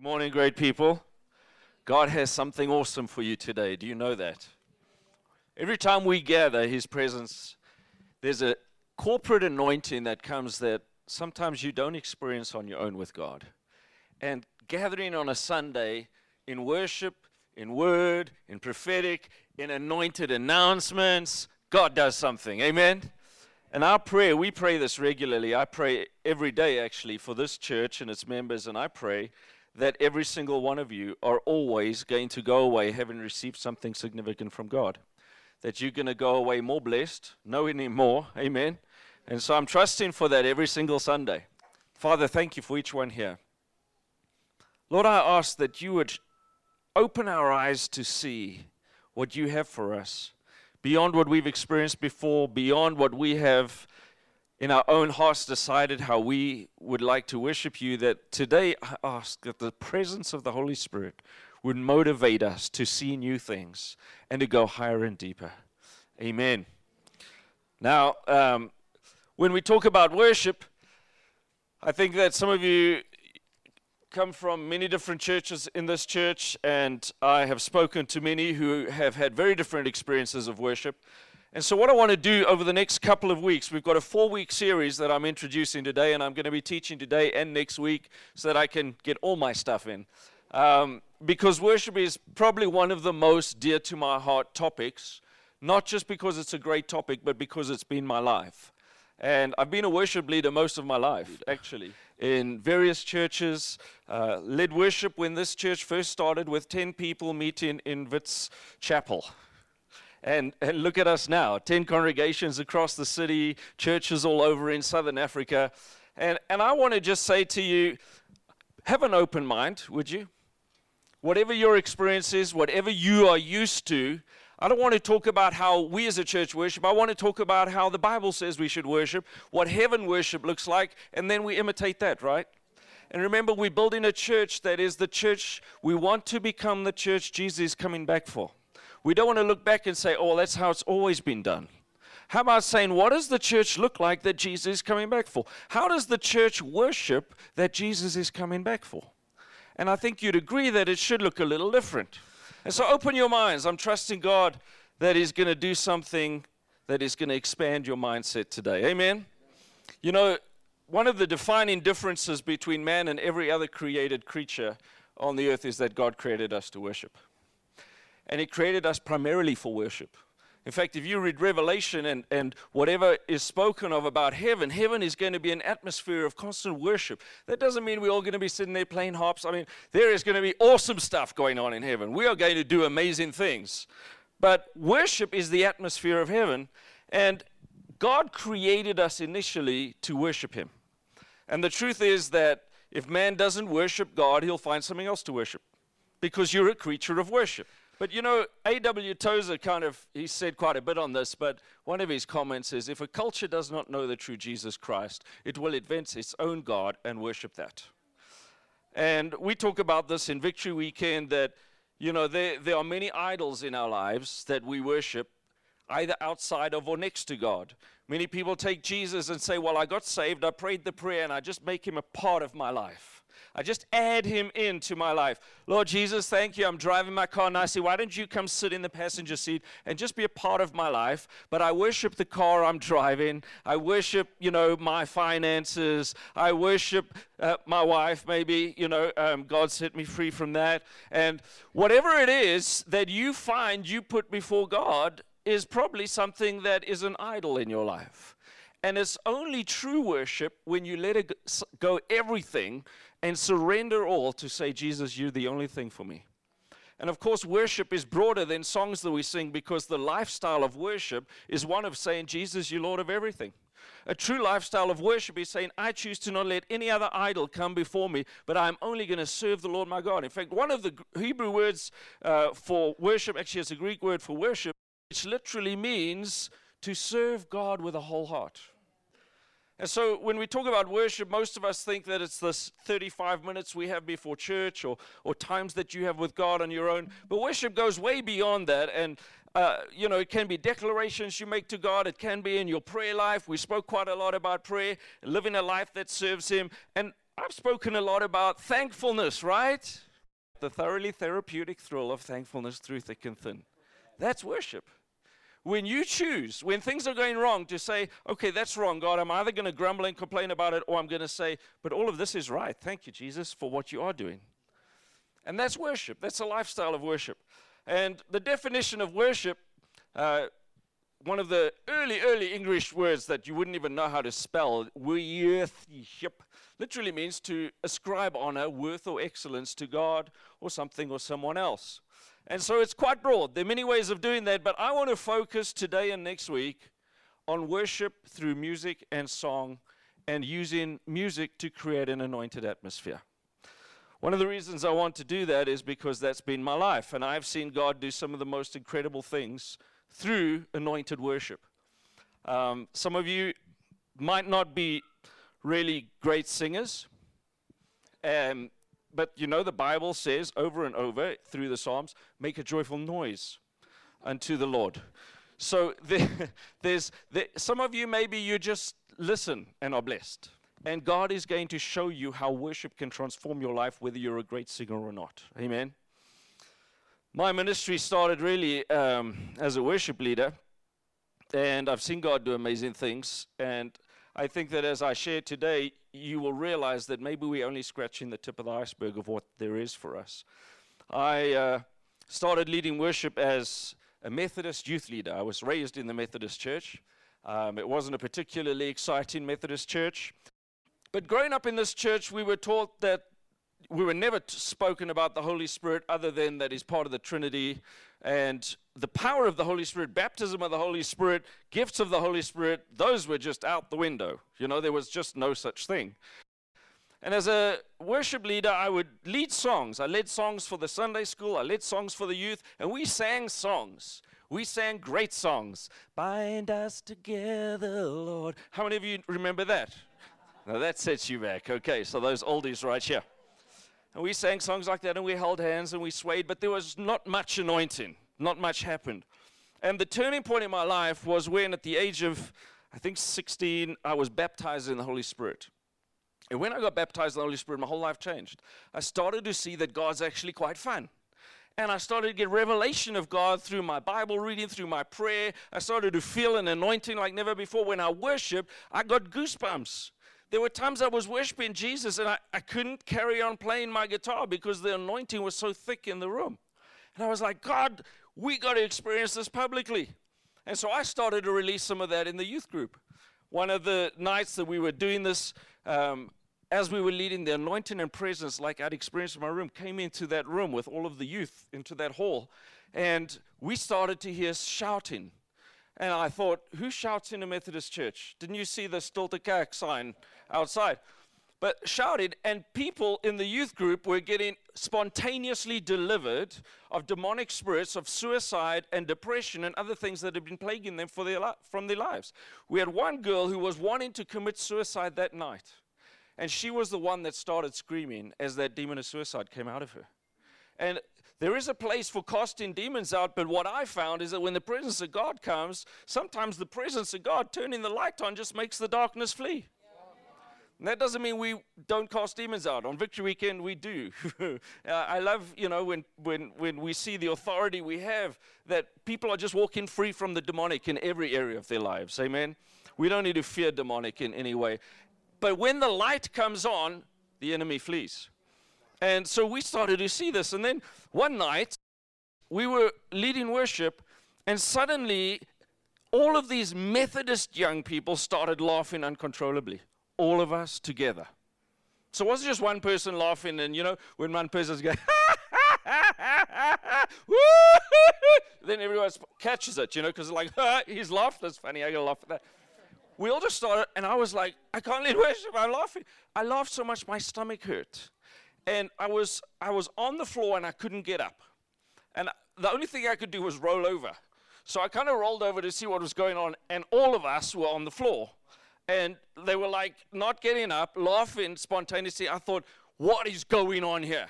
Good morning, great people. God has something awesome for you today. Do you know that? Every time we gather, His presence, there's a corporate anointing that comes that sometimes you don't experience on your own with God. And gathering on a Sunday in worship, in word, in prophetic, in anointed announcements, God does something. Amen? And our prayer, we pray this regularly. I pray every day actually for this church and its members, and I pray that every single one of you are always going to go away having received something significant from God. That you're going to go away more blessed, knowing Him more. Amen. And so I'm trusting for that every single Sunday. Father, thank you for each one here. Lord, I ask that you would open our eyes to see what you have for us beyond what we've experienced before, beyond what we have in our own hearts decided how we would like to worship you, that today I ask that the presence of the Holy Spirit would motivate us to see new things and to go higher and deeper. Amen. Now, um, when we talk about worship, I think that some of you come from many different churches in this church, and I have spoken to many who have had very different experiences of worship. And so, what I want to do over the next couple of weeks, we've got a four week series that I'm introducing today, and I'm going to be teaching today and next week so that I can get all my stuff in. Um, because worship is probably one of the most dear to my heart topics, not just because it's a great topic, but because it's been my life. And I've been a worship leader most of my life, actually, in various churches. Uh, led worship when this church first started with 10 people meeting in Wits Chapel. And, and look at us now 10 congregations across the city, churches all over in southern Africa. And, and I want to just say to you have an open mind, would you? Whatever your experience is, whatever you are used to, I don't want to talk about how we as a church worship. I want to talk about how the Bible says we should worship, what heaven worship looks like, and then we imitate that, right? And remember, we're building a church that is the church, we want to become the church Jesus is coming back for. We don't want to look back and say, oh, that's how it's always been done. How about saying, what does the church look like that Jesus is coming back for? How does the church worship that Jesus is coming back for? And I think you'd agree that it should look a little different. And so open your minds. I'm trusting God that He's going to do something that is going to expand your mindset today. Amen? You know, one of the defining differences between man and every other created creature on the earth is that God created us to worship and He created us primarily for worship. In fact, if you read Revelation and, and whatever is spoken of about heaven, heaven is going to be an atmosphere of constant worship. That doesn't mean we're all going to be sitting there playing harps. I mean, there is going to be awesome stuff going on in heaven. We are going to do amazing things. But worship is the atmosphere of heaven, and God created us initially to worship Him. And the truth is that if man doesn't worship God, he'll find something else to worship because you're a creature of worship. But you know, A.W. Tozer kind of, he said quite a bit on this, but one of his comments is if a culture does not know the true Jesus Christ, it will advance its own God and worship that. And we talk about this in Victory Weekend that, you know, there, there are many idols in our lives that we worship either outside of or next to God. Many people take Jesus and say, Well, I got saved, I prayed the prayer, and I just make him a part of my life. I just add him into my life. Lord Jesus, thank you. I'm driving my car nicely. Why don't you come sit in the passenger seat and just be a part of my life? But I worship the car I'm driving. I worship, you know, my finances. I worship uh, my wife, maybe, you know, um, God set me free from that. And whatever it is that you find you put before God is probably something that is an idol in your life. And it's only true worship when you let it go everything and surrender all to say, Jesus, you're the only thing for me. And of course, worship is broader than songs that we sing because the lifestyle of worship is one of saying, Jesus, you're Lord of everything. A true lifestyle of worship is saying, I choose to not let any other idol come before me, but I'm only going to serve the Lord my God. In fact, one of the Hebrew words uh, for worship, actually, it's a Greek word for worship, which literally means to serve God with a whole heart. And so when we talk about worship, most of us think that it's this 35 minutes we have before church or, or times that you have with God on your own. But worship goes way beyond that. And, uh, you know, it can be declarations you make to God, it can be in your prayer life. We spoke quite a lot about prayer, living a life that serves Him. And I've spoken a lot about thankfulness, right? The thoroughly therapeutic thrill of thankfulness through thick and thin. That's worship. When you choose, when things are going wrong, to say, okay, that's wrong, God, I'm either going to grumble and complain about it, or I'm going to say, but all of this is right. Thank you, Jesus, for what you are doing. And that's worship. That's a lifestyle of worship. And the definition of worship, uh, one of the early, early English words that you wouldn't even know how to spell, worship, literally means to ascribe honor, worth, or excellence to God or something or someone else. And so it's quite broad. There are many ways of doing that, but I want to focus today and next week on worship through music and song and using music to create an anointed atmosphere. One of the reasons I want to do that is because that's been my life, and I've seen God do some of the most incredible things through anointed worship. Um, some of you might not be really great singers, um, but you know, the Bible says over and over through the Psalms, make a joyful noise unto the Lord. So there, there's there, some of you, maybe you just listen and are blessed. And God is going to show you how worship can transform your life, whether you're a great singer or not. Amen. My ministry started really um, as a worship leader, and I've seen God do amazing things. And I think that as I share today, you will realize that maybe we're only scratching the tip of the iceberg of what there is for us. I uh, started leading worship as a Methodist youth leader. I was raised in the Methodist church. Um, it wasn't a particularly exciting Methodist church. But growing up in this church, we were taught that we were never spoken about the Holy Spirit other than that He's part of the Trinity. And the power of the Holy Spirit, baptism of the Holy Spirit, gifts of the Holy Spirit, those were just out the window. You know, there was just no such thing. And as a worship leader, I would lead songs. I led songs for the Sunday school, I led songs for the youth, and we sang songs. We sang great songs. Bind us together, Lord. How many of you remember that? Now that sets you back. Okay, so those oldies right here. And we sang songs like that and we held hands and we swayed, but there was not much anointing. Not much happened. And the turning point in my life was when, at the age of, I think, 16, I was baptized in the Holy Spirit. And when I got baptized in the Holy Spirit, my whole life changed. I started to see that God's actually quite fun. And I started to get revelation of God through my Bible reading, through my prayer. I started to feel an anointing like never before. When I worshiped, I got goosebumps. There were times I was worshiping Jesus and I, I couldn't carry on playing my guitar because the anointing was so thick in the room. And I was like, God, we got to experience this publicly. And so I started to release some of that in the youth group. One of the nights that we were doing this, um, as we were leading the anointing and presence, like I'd experienced in my room, came into that room with all of the youth into that hall. And we started to hear shouting. And I thought, who shouts in a Methodist church? Didn't you see the Stilte sign outside? But shouted, and people in the youth group were getting spontaneously delivered of demonic spirits of suicide and depression and other things that had been plaguing them for their li- from their lives. We had one girl who was wanting to commit suicide that night, and she was the one that started screaming as that demon of suicide came out of her. And there is a place for casting demons out, but what I found is that when the presence of God comes, sometimes the presence of God turning the light on just makes the darkness flee. And that doesn't mean we don't cast demons out. On Victory Weekend, we do. uh, I love, you know, when, when, when we see the authority we have, that people are just walking free from the demonic in every area of their lives. Amen? We don't need to fear demonic in any way. But when the light comes on, the enemy flees. And so we started to see this. And then one night, we were leading worship, and suddenly, all of these Methodist young people started laughing uncontrollably. All of us together. So it wasn't just one person laughing, and you know, when one person's going, then everyone catches it, you know, because like, he's laughed, that's funny, I gotta laugh at that. We all just started, and I was like, I can't lead worship, I'm laughing. I laughed so much my stomach hurt and I was I was on the floor and I couldn't get up, and the only thing I could do was roll over. So I kind of rolled over to see what was going on, and all of us were on the floor, and they were like not getting up, laughing spontaneously. I thought, what is going on here?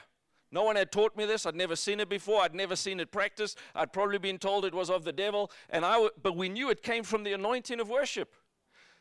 No one had taught me this. I'd never seen it before. I'd never seen it practiced. I'd probably been told it was of the devil, and I. W- but we knew it came from the anointing of worship.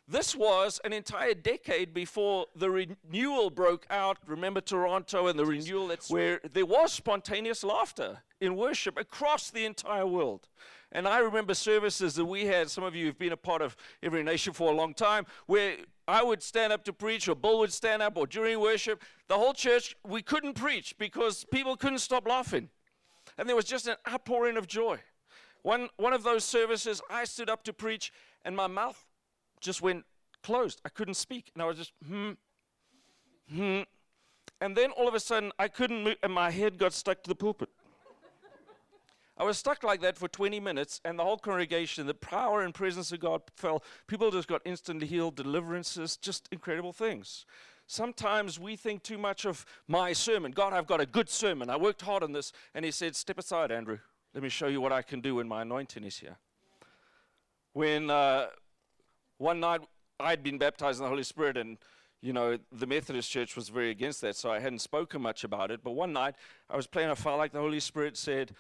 This was an entire decade before the renewal broke out. Remember Toronto and the renewal, that's where there was spontaneous laughter in worship across the entire world. And I remember services that we had, some of you have been a part of Every Nation for a long time, where I would stand up to preach, or Bill would stand up, or during worship, the whole church, we couldn't preach because people couldn't stop laughing. And there was just an outpouring of joy. One, one of those services, I stood up to preach, and my mouth just went closed. I couldn't speak. And I was just, hmm, hmm. And then all of a sudden, I couldn't move, and my head got stuck to the pulpit. I was stuck like that for 20 minutes, and the whole congregation, the power and presence of God fell. People just got instantly healed, deliverances, just incredible things. Sometimes we think too much of my sermon. God, I've got a good sermon. I worked hard on this. And He said, Step aside, Andrew. Let me show you what I can do when my anointing is here. When uh, one night I'd been baptized in the Holy Spirit, and you know, the Methodist Church was very against that, so I hadn't spoken much about it. But one night I was playing a file like the Holy Spirit said,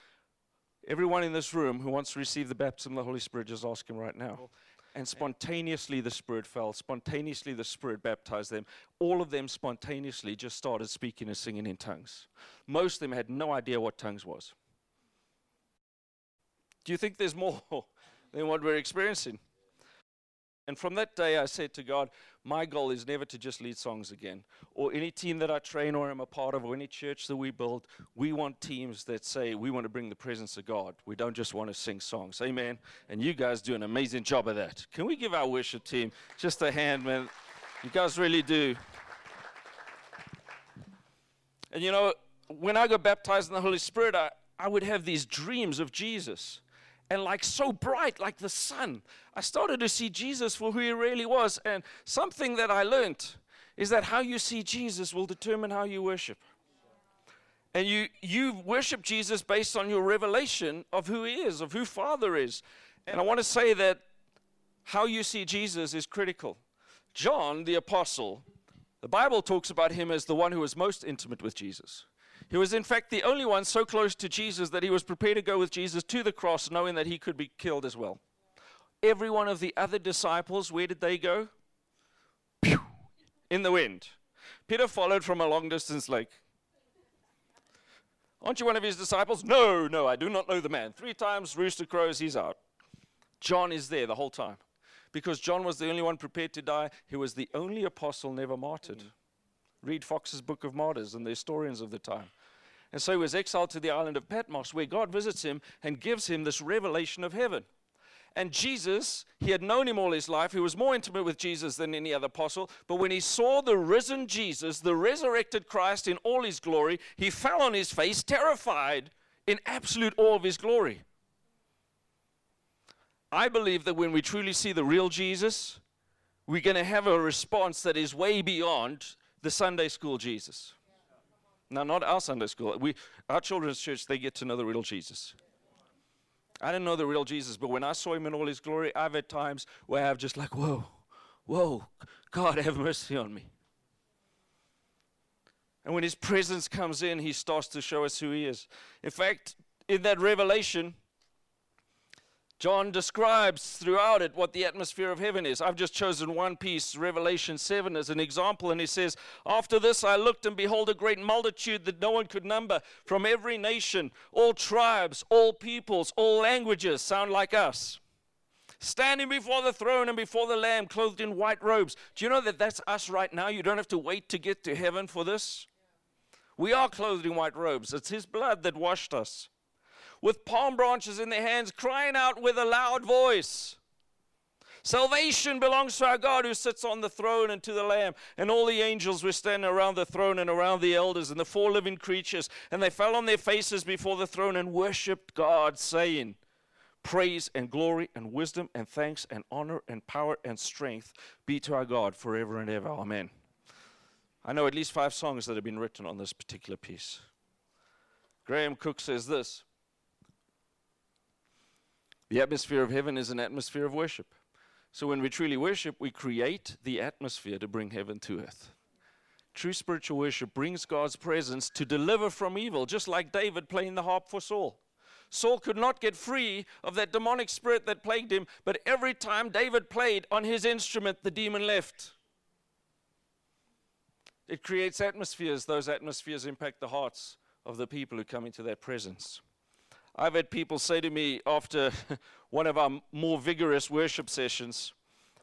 Everyone in this room who wants to receive the baptism of the Holy Spirit, just ask Him right now. And spontaneously the Spirit fell. Spontaneously the Spirit baptized them. All of them spontaneously just started speaking and singing in tongues. Most of them had no idea what tongues was. Do you think there's more than what we're experiencing? And from that day, I said to God, my goal is never to just lead songs again, or any team that I train or am a part of, or any church that we build. We want teams that say we want to bring the presence of God. We don't just want to sing songs. Amen. And you guys do an amazing job of that. Can we give our worship team just a hand, man? You guys really do. And you know, when I got baptized in the Holy Spirit, I, I would have these dreams of Jesus and like so bright, like the sun. I started to see Jesus for who he really was. And something that I learned is that how you see Jesus will determine how you worship. And you, you worship Jesus based on your revelation of who he is, of who Father is. And I want to say that how you see Jesus is critical. John, the apostle, the Bible talks about him as the one who was most intimate with Jesus. He was, in fact, the only one so close to Jesus that he was prepared to go with Jesus to the cross, knowing that he could be killed as well. Every one of the other disciples, where did they go? Pew, in the wind. Peter followed from a long distance lake. Aren't you one of his disciples? No, no, I do not know the man. Three times rooster crows, he's out. John is there the whole time. Because John was the only one prepared to die. He was the only apostle never martyred. Mm. Read Foxe's Book of Martyrs and the historians of the time. And so he was exiled to the island of Patmos, where God visits him and gives him this revelation of heaven. And Jesus, he had known him all his life. He was more intimate with Jesus than any other apostle. But when he saw the risen Jesus, the resurrected Christ in all his glory, he fell on his face, terrified, in absolute awe of his glory. I believe that when we truly see the real Jesus, we're going to have a response that is way beyond the Sunday school Jesus. Now, not our Sunday school. We, our children's church, they get to know the real Jesus. I didn't know the real Jesus, but when I saw him in all his glory, I've had times where I've just like, whoa, whoa, God, have mercy on me. And when his presence comes in, he starts to show us who he is. In fact, in that revelation, John describes throughout it what the atmosphere of heaven is. I've just chosen one piece, Revelation 7, as an example, and he says, After this I looked, and behold, a great multitude that no one could number from every nation, all tribes, all peoples, all languages, sound like us. Standing before the throne and before the Lamb, clothed in white robes. Do you know that that's us right now? You don't have to wait to get to heaven for this. We are clothed in white robes. It's His blood that washed us with palm branches in their hands, crying out with a loud voice. Salvation belongs to our God who sits on the throne and to the Lamb. And all the angels were standing around the throne and around the elders and the four living creatures. And they fell on their faces before the throne and worshiped God, saying, Praise and glory and wisdom and thanks and honor and power and strength be to our God forever and ever. Amen. I know at least five songs that have been written on this particular piece. Graham Cooke says this the atmosphere of heaven is an atmosphere of worship. So when we truly worship, we create the atmosphere to bring heaven to earth. True spiritual worship brings God's presence to deliver from evil, just like David playing the harp for Saul. Saul could not get free of that demonic spirit that plagued him, but every time David played on his instrument, the demon left. It creates atmospheres. Those atmospheres impact the hearts of the people who come into that presence. I've had people say to me after one of our more vigorous worship sessions,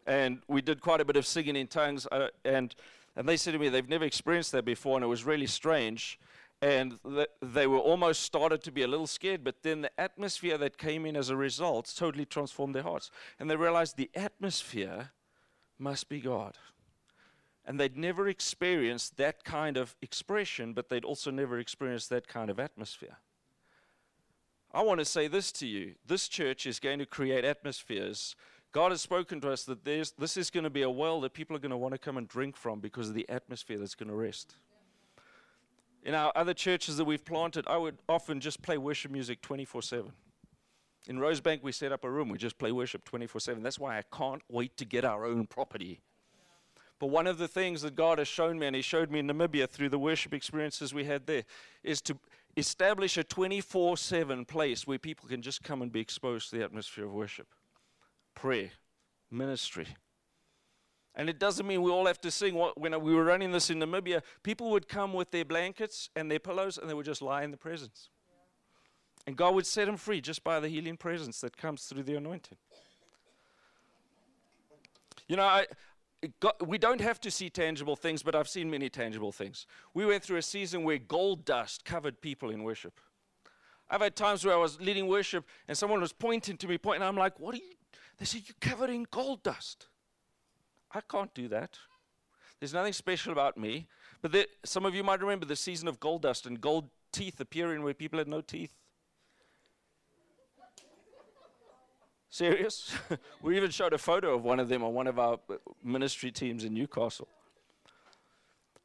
and we did quite a bit of singing in tongues, uh, and and they said to me they've never experienced that before, and it was really strange. And th- they were almost started to be a little scared, but then the atmosphere that came in as a result totally transformed their hearts. And they realized the atmosphere must be God. And they'd never experienced that kind of expression, but they'd also never experienced that kind of atmosphere. I want to say this to you this church is going to create atmospheres God has spoken to us that this is going to be a well that people are going to want to come and drink from because of the atmosphere that's going to rest. In our other churches that we've planted, I would often just play worship music 24 7. In Rosebank, we set up a room, we just play worship 24 7. That's why I can't wait to get our own property. But one of the things that God has shown me, and He showed me in Namibia through the worship experiences we had there, is to establish a 24 7 place where people can just come and be exposed to the atmosphere of worship prayer, ministry. And it doesn't mean we all have to sing. When we were running this in Namibia, people would come with their blankets and their pillows and they would just lie in the presence. And God would set them free just by the healing presence that comes through the anointing. You know, I, got, we don't have to see tangible things, but I've seen many tangible things. We went through a season where gold dust covered people in worship. I've had times where I was leading worship and someone was pointing to me, pointing, and I'm like, What are you they said, You're covered in gold dust. I can't do that. There's nothing special about me. But there, some of you might remember the season of gold dust and gold teeth appearing where people had no teeth. Serious? we even showed a photo of one of them on one of our ministry teams in Newcastle.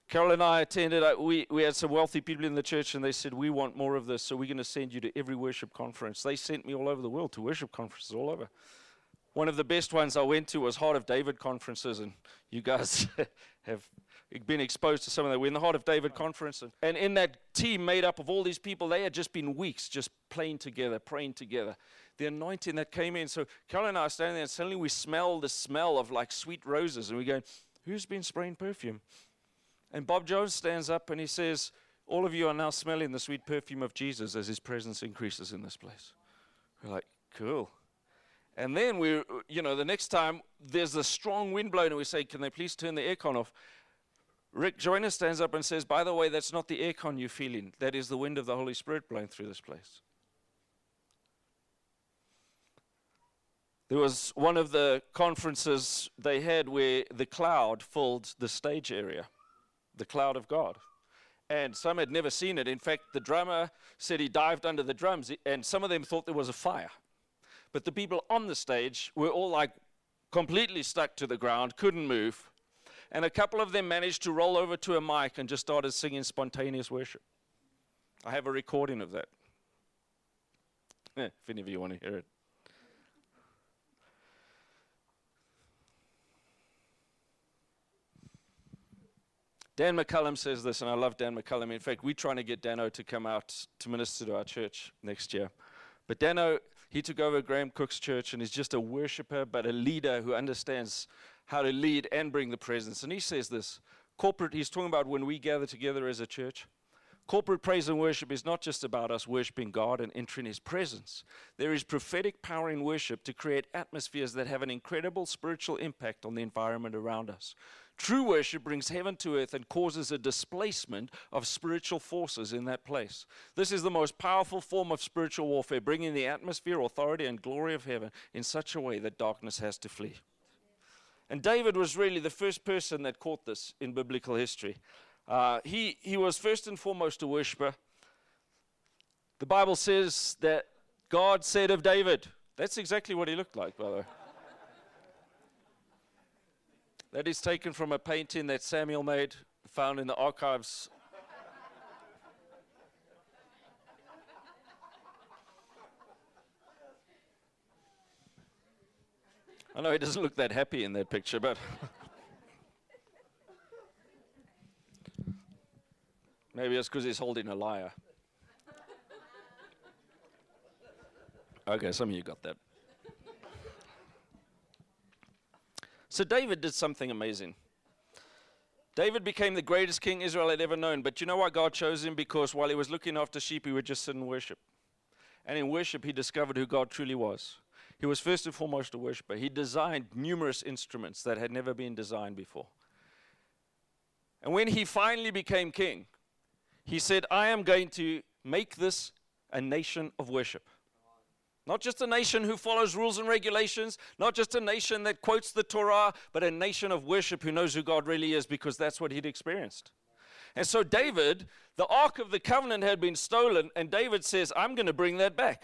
Carol and I attended, uh, we, we had some wealthy people in the church, and they said, We want more of this, so we're going to send you to every worship conference. They sent me all over the world to worship conferences all over. One of the best ones I went to was Heart of David conferences, and you guys have been exposed to some of that. We're in the Heart of David conference, and, and in that team made up of all these people, they had just been weeks just playing together, praying together. The anointing that came in. So Carol and I are standing there, and suddenly we smell the smell of like sweet roses, and we go, Who's been spraying perfume? And Bob Jones stands up and he says, All of you are now smelling the sweet perfume of Jesus as his presence increases in this place. We're like, Cool. And then we, you know, the next time there's a strong wind blowing, and we say, "Can they please turn the aircon off?" Rick Joyner stands up and says, "By the way, that's not the aircon you're feeling. That is the wind of the Holy Spirit blowing through this place." There was one of the conferences they had where the cloud filled the stage area, the cloud of God. And some had never seen it. In fact, the drummer said he dived under the drums, and some of them thought there was a fire. But the people on the stage were all like completely stuck to the ground, couldn't move. And a couple of them managed to roll over to a mic and just started singing spontaneous worship. I have a recording of that. Eh, if any of you want to hear it. Dan McCollam says this, and I love Dan McCollam. In fact, we're trying to get Dano to come out to minister to our church next year. But Dano he took over Graham Cooke's church and is just a worshiper, but a leader who understands how to lead and bring the presence. And he says this corporate, he's talking about when we gather together as a church. Corporate praise and worship is not just about us worshiping God and entering His presence. There is prophetic power in worship to create atmospheres that have an incredible spiritual impact on the environment around us. True worship brings heaven to earth and causes a displacement of spiritual forces in that place. This is the most powerful form of spiritual warfare, bringing the atmosphere, authority, and glory of heaven in such a way that darkness has to flee. And David was really the first person that caught this in biblical history. Uh, he, he was first and foremost a worshiper. The Bible says that God said of David, that's exactly what he looked like, by the way. That is taken from a painting that Samuel made, found in the archives. I know he doesn't look that happy in that picture, but. Maybe it's because he's holding a lyre. Okay, some of you got that. So David did something amazing. David became the greatest king Israel had ever known. But you know why God chose him? Because while he was looking after sheep, he would just sit and worship. And in worship, he discovered who God truly was. He was first and foremost a worshiper. He designed numerous instruments that had never been designed before. And when he finally became king, he said, I am going to make this a nation of worship. Not just a nation who follows rules and regulations, not just a nation that quotes the Torah, but a nation of worship who knows who God really is because that's what he'd experienced. And so, David, the Ark of the Covenant had been stolen, and David says, I'm going to bring that back.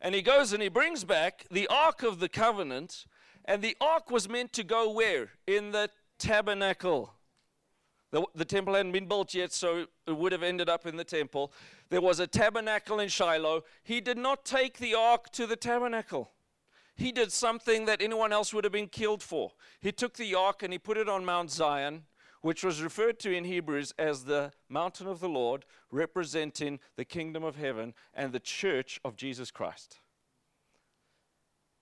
And he goes and he brings back the Ark of the Covenant, and the Ark was meant to go where? In the tabernacle. The, the, temple hadn't been built yet, so it would have ended up in the temple. There was a tabernacle in Shiloh. He did not take the ark to the tabernacle. He did something that anyone else would have been killed for. He took the ark and he put it on Mount Zion, which was referred to in Hebrews as the mountain of the Lord, representing the kingdom of heaven and the church of Jesus Christ.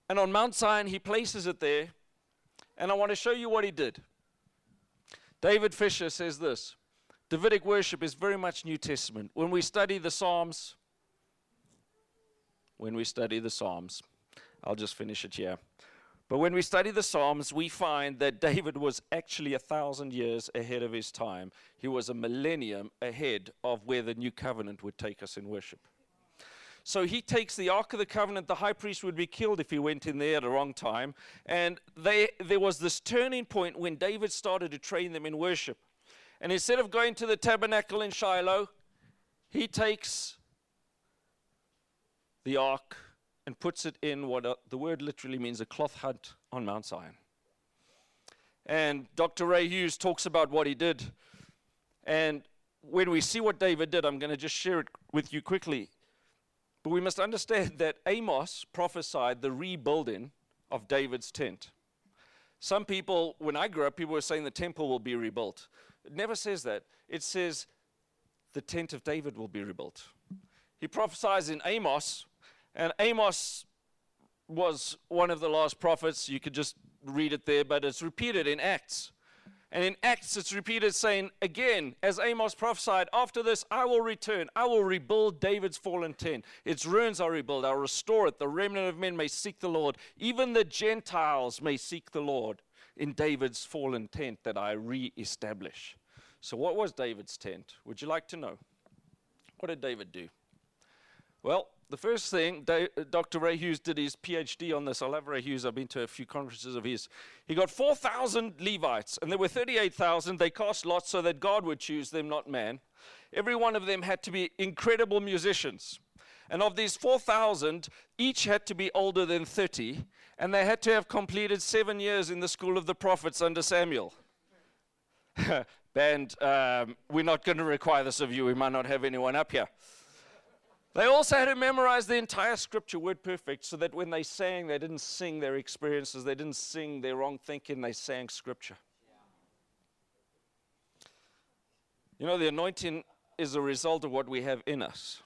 And on Mount Zion, he places it there. And I want to show you what he did. David Fisher says this Davidic worship is very much New Testament. When we study the Psalms, when we study the Psalms, I'll just finish it here. But when we study the Psalms, we find that David was actually a thousand years ahead of his time. He was a millennium ahead of where the new covenant would take us in worship. So he takes the Ark of the Covenant. The high priest would be killed if he went in there at the wrong time. And they, there was this turning point when David started to train them in worship. And instead of going to the tabernacle in Shiloh, he takes the ark and puts it in what a, the word literally means a cloth hut on Mount Zion. And Dr. Ray Hughes talks about what he did. And when we see what David did, I'm going to just share it with you quickly. But we must understand that Amos prophesied the rebuilding of David's tent. Some people, when I grew up, people were saying the temple will be rebuilt. It never says that. It says the tent of David will be rebuilt. He prophesies in Amos, and Amos was one of the last prophets. You could just read it there, but it's repeated in Acts. And in Acts, it's repeated saying, again, as Amos prophesied, after this I will return. I will rebuild David's fallen tent. Its ruins I'll rebuild. I'll restore it. The remnant of men may seek the Lord. Even the Gentiles may seek the Lord in David's fallen tent that I re-establish. So, what was David's tent? Would you like to know? What did David do? Well, the first thing, Dr. Ray Hughes did his PhD on this. I love Ray Hughes. I've been to a few conferences of his. He got 4,000 Levites, and there were 38,000. They cast lots so that God would choose them, not man. Every one of them had to be incredible musicians. And of these 4,000, each had to be older than 30, and they had to have completed seven years in the school of the prophets under Samuel. Band, um, we're not going to require this of you. We might not have anyone up here. They also had to memorize the entire scripture word perfect so that when they sang, they didn't sing their experiences, they didn't sing their wrong thinking, they sang scripture. You know, the anointing is a result of what we have in us.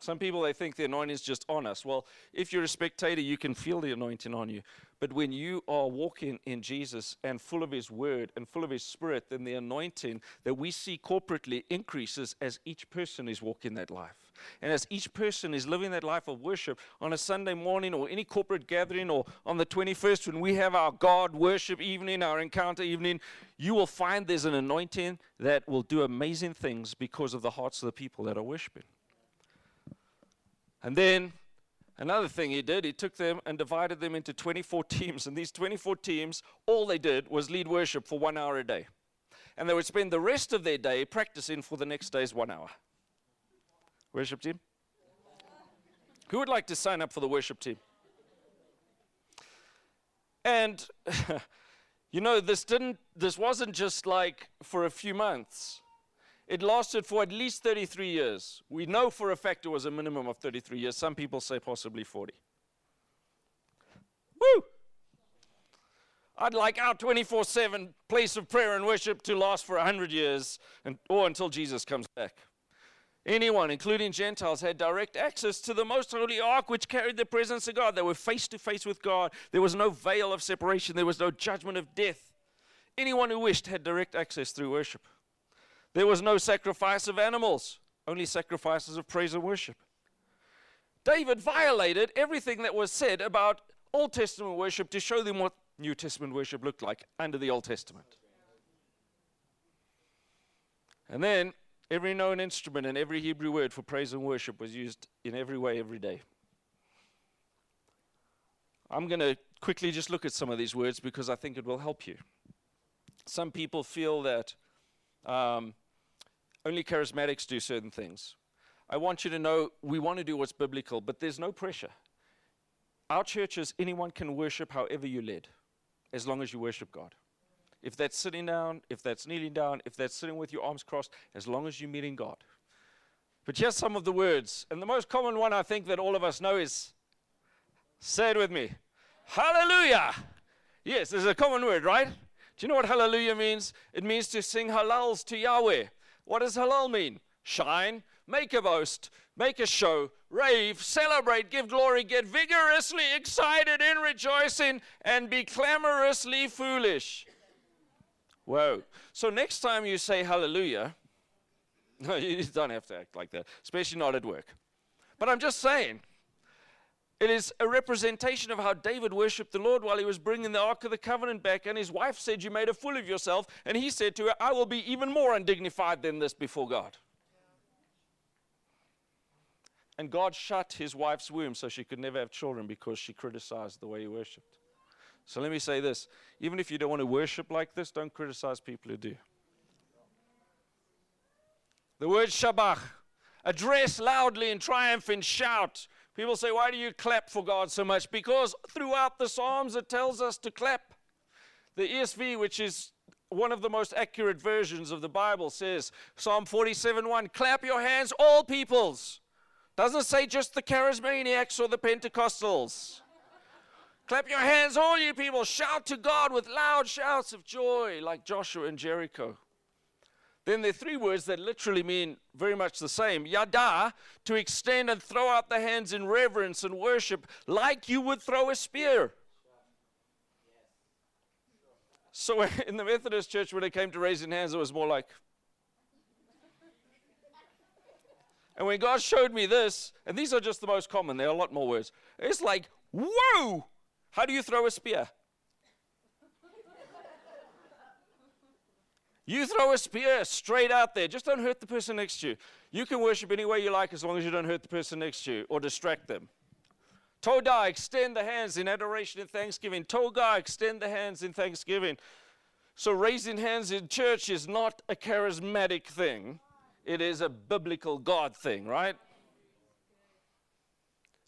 Some people they think the anointing is just on us. Well, if you're a spectator, you can feel the anointing on you. But when you are walking in Jesus and full of His Word and full of His Spirit, then the anointing that we see corporately increases as each person is walking that life. And as each person is living that life of worship on a Sunday morning or any corporate gathering or on the 21st when we have our God worship evening, our encounter evening, you will find there's an anointing that will do amazing things because of the hearts of the people that are worshiping. And then another thing he did, he took them and divided them into 24 teams. And these 24 teams, all they did was lead worship for one hour a day. And they would spend the rest of their day practicing for the next day's one hour. Worship team? Who would like to sign up for the worship team? And you know, this didn't this wasn't just like for a few months. It lasted for at least 33 years. We know for a fact it was a minimum of 33 years. Some people say possibly 40. Woo! I'd like our 24 7 place of prayer and worship to last for 100 years and, or until Jesus comes back. Anyone, including Gentiles, had direct access to the most holy ark which carried the presence of God. They were face to face with God. There was no veil of separation, there was no judgment of death. Anyone who wished had direct access through worship. There was no sacrifice of animals, only sacrifices of praise and worship. David violated everything that was said about Old Testament worship to show them what New Testament worship looked like under the Old Testament. And then every known instrument and every Hebrew word for praise and worship was used in every way every day. I'm going to quickly just look at some of these words because I think it will help you. Some people feel that um, only charismatics do certain things. I want you to know we want to do what's biblical, but there's no pressure. Our churches, anyone can worship however you led, as long as you worship God. If that's sitting down, if that's kneeling down, if that's sitting with your arms crossed, as long as you're meeting God. But here's some of the words. And the most common one I think that all of us know is say it with me Hallelujah. Yes, there's a common word, right? Do you know what hallelujah means? It means to sing halals to Yahweh. What does halal mean? Shine, make a boast, make a show, rave, celebrate, give glory, get vigorously excited in rejoicing, and be clamorously foolish. Whoa. So next time you say hallelujah, no, you don't have to act like that, especially not at work. But I'm just saying, it is a representation of how David worshiped the Lord while he was bringing the Ark of the Covenant back, and his wife said, You made a fool of yourself. And he said to her, I will be even more undignified than this before God. And God shut his wife's womb so she could never have children because she criticized the way he worshiped. So let me say this even if you don't want to worship like this, don't criticize people who do. The word shabach, address loudly in triumph and shout. People say, Why do you clap for God so much? Because throughout the Psalms it tells us to clap. The ESV, which is one of the most accurate versions of the Bible, says, Psalm 47 1, clap your hands, all peoples. Doesn't say just the charismaniacs or the Pentecostals. Clap your hands, all you people. Shout to God with loud shouts of joy, like Joshua and Jericho. Then there are three words that literally mean very much the same. Yada, to extend and throw out the hands in reverence and worship, like you would throw a spear. So in the Methodist church, when it came to raising hands, it was more like. And when God showed me this, and these are just the most common, there are a lot more words. It's like, whoa! How do you throw a spear? You throw a spear straight out there. Just don't hurt the person next to you. You can worship any way you like as long as you don't hurt the person next to you or distract them. Toda, extend the hands in adoration and thanksgiving. Toga, extend the hands in thanksgiving. So raising hands in church is not a charismatic thing. It is a biblical God thing, right?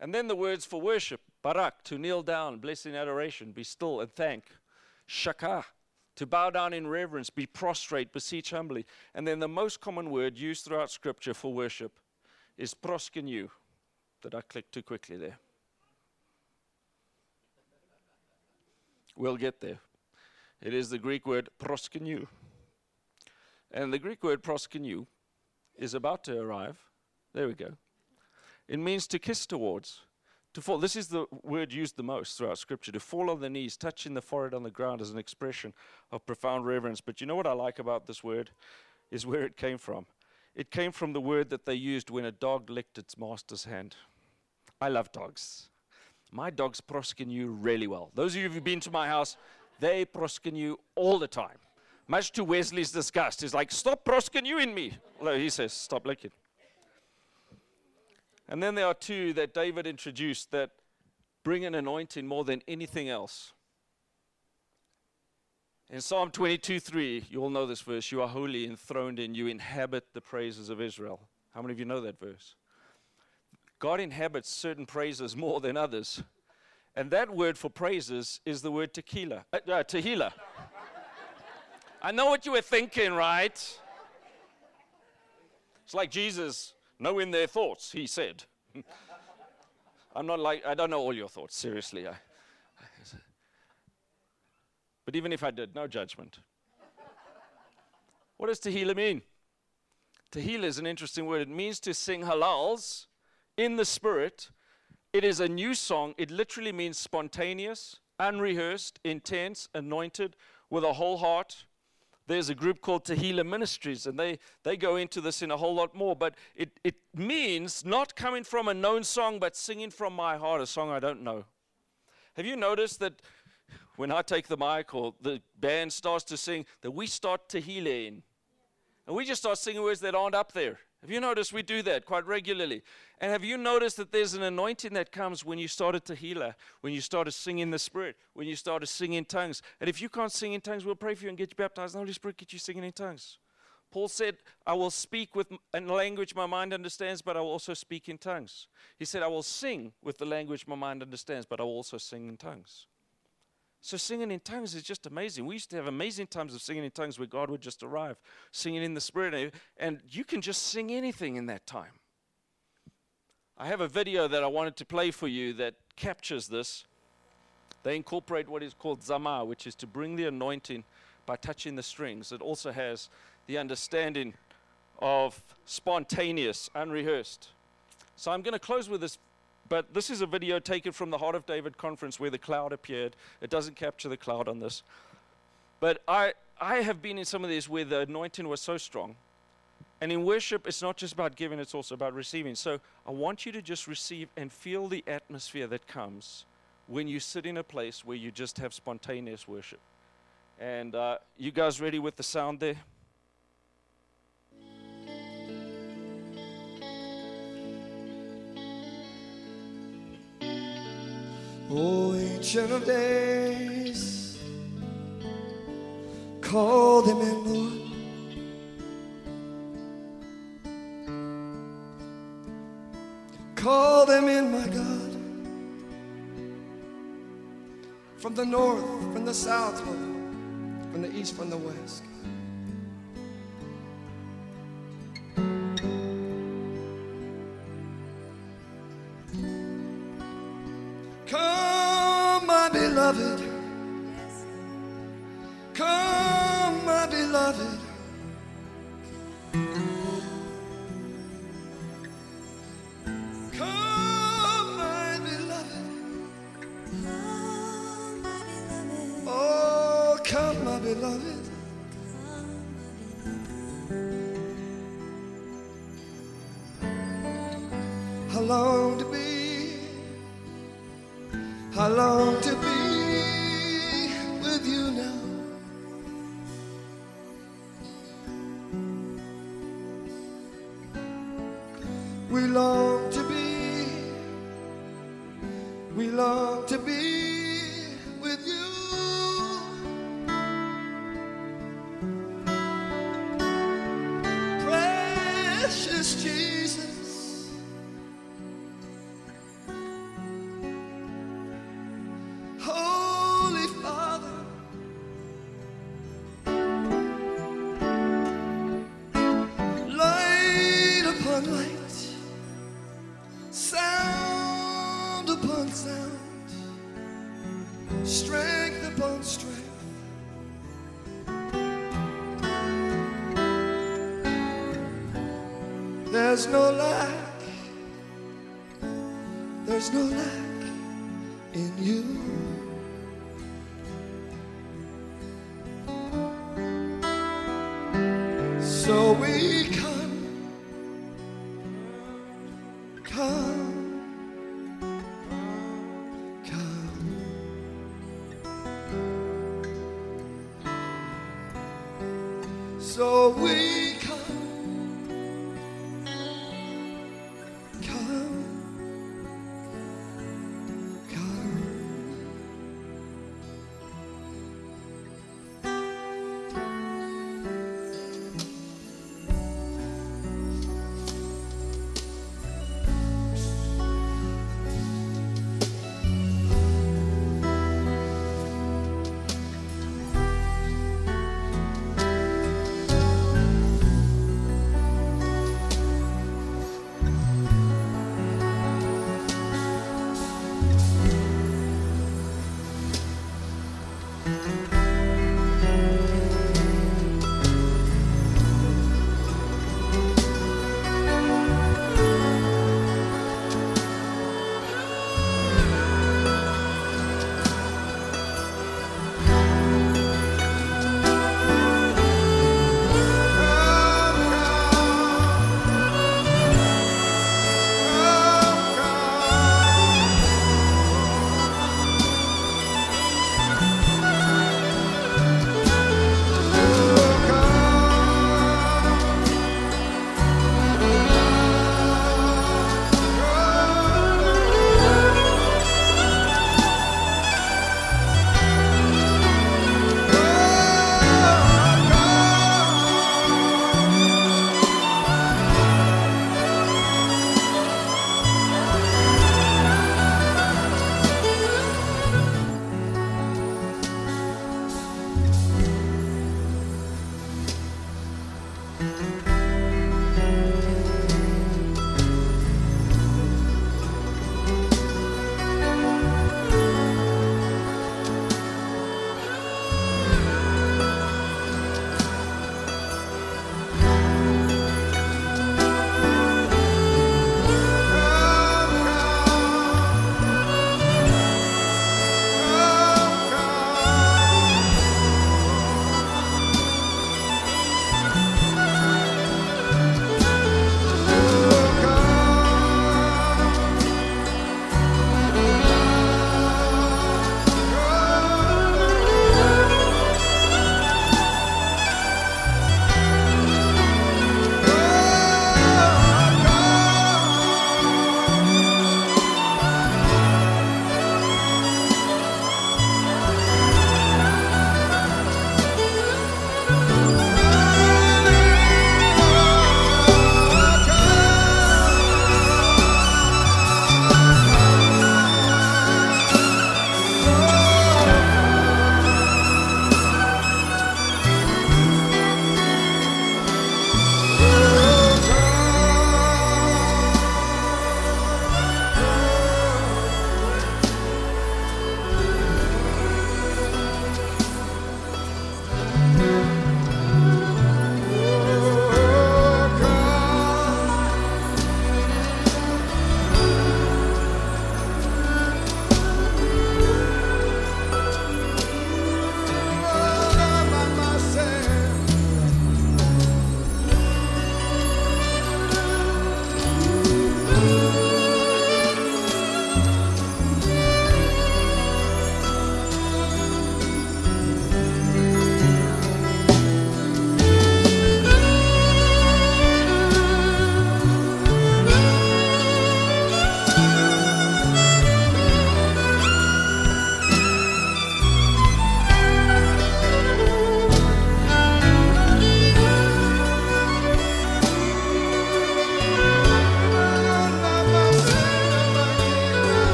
And then the words for worship. Barak, to kneel down, bless in adoration, be still and thank. Shaka, to bow down in reverence, be prostrate, beseech humbly. And then the most common word used throughout Scripture for worship is proskenu. Did I click too quickly there? We'll get there. It is the Greek word proskenu. And the Greek word proskenu is about to arrive. There we go. It means to kiss towards to fall, this is the word used the most throughout Scripture. To fall on the knees, touching the forehead on the ground is an expression of profound reverence. But you know what I like about this word? Is where it came from. It came from the word that they used when a dog licked its master's hand. I love dogs. My dogs proskin you really well. Those of you who've been to my house, they proskin you all the time. Much to Wesley's disgust. He's like, stop proskin you in me. Well, he says, stop licking. And then there are two that David introduced that bring an anointing more than anything else. In Psalm 22 3, you all know this verse You are holy, enthroned in, you inhabit the praises of Israel. How many of you know that verse? God inhabits certain praises more than others. And that word for praises is the word tequila, uh, uh. I know what you were thinking, right? It's like Jesus knowing their thoughts, he said. I'm not like, I don't know all your thoughts, seriously. I, but even if I did, no judgment. What does Tehillah mean? Tehillah is an interesting word. It means to sing halals in the spirit. It is a new song. It literally means spontaneous, unrehearsed, intense, anointed, with a whole heart. There's a group called Tehillah Ministries, and they, they go into this in a whole lot more. But it, it means not coming from a known song, but singing from my heart, a song I don't know. Have you noticed that when I take the mic or the band starts to sing, that we start Tehillah in? And we just start singing words that aren't up there. Have you noticed we do that quite regularly? And have you noticed that there's an anointing that comes when you start started Tehillah, when you started singing the Spirit, when you started singing in tongues? And if you can't sing in tongues, we'll pray for you and get you baptized. The Holy Spirit get you singing in tongues. Paul said, I will speak with a language my mind understands, but I will also speak in tongues. He said, I will sing with the language my mind understands, but I will also sing in tongues. So singing in tongues is just amazing. We used to have amazing times of singing in tongues where God would just arrive, singing in the Spirit, and you can just sing anything in that time. I have a video that I wanted to play for you that captures this. They incorporate what is called zamar, which is to bring the anointing by touching the strings. It also has the understanding of spontaneous, unrehearsed. So I'm going to close with this but this is a video taken from the Heart of David conference where the cloud appeared. It doesn't capture the cloud on this. But I, I have been in some of these where the anointing was so strong. And in worship, it's not just about giving, it's also about receiving. So I want you to just receive and feel the atmosphere that comes when you sit in a place where you just have spontaneous worship. And uh, you guys ready with the sound there? O Ancient of Days, call them in, Lord. Call them in, my God. From the north, from the south, Lord. From the east, from the west. I long to be, I long to be So we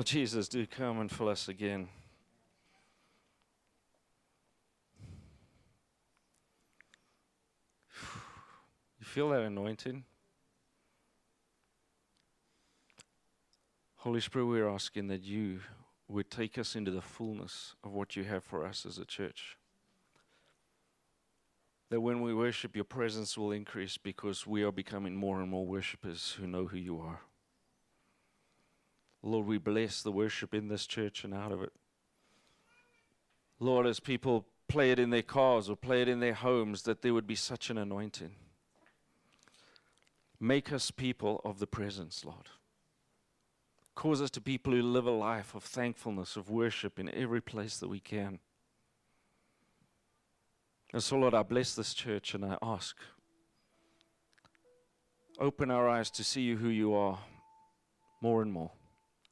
Lord Jesus, do come and fill us again. You feel that anointing? Holy Spirit, we're asking that you would take us into the fullness of what you have for us as a church. That when we worship, your presence will increase because we are becoming more and more worshippers who know who you are. Lord, we bless the worship in this church and out of it. Lord, as people play it in their cars or play it in their homes, that there would be such an anointing. Make us people of the presence, Lord. Cause us to people who live a life of thankfulness, of worship in every place that we can. And so, Lord, I bless this church and I ask, open our eyes to see you who you are more and more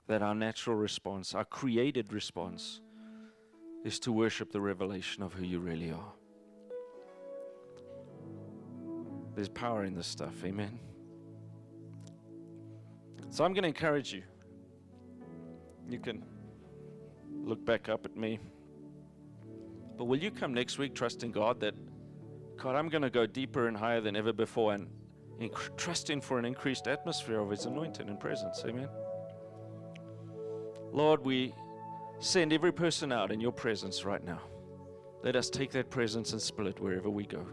that our natural response, our created response, is to worship the revelation of who you really are. There's power in this stuff, amen. So I'm going to encourage you. You can look back up at me. But will you come next week trusting God that, God, I'm going to go deeper and higher than ever before and trusting for an increased atmosphere of His anointing and presence, amen. Lord, we send every person out in your presence right now. Let us take that presence and spill it wherever we go.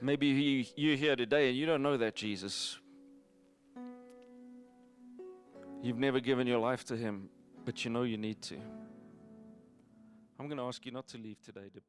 Maybe you, you're here today and you don't know that Jesus. You've never given your life to Him, but you know you need to. I'm going to ask you not to leave today. to-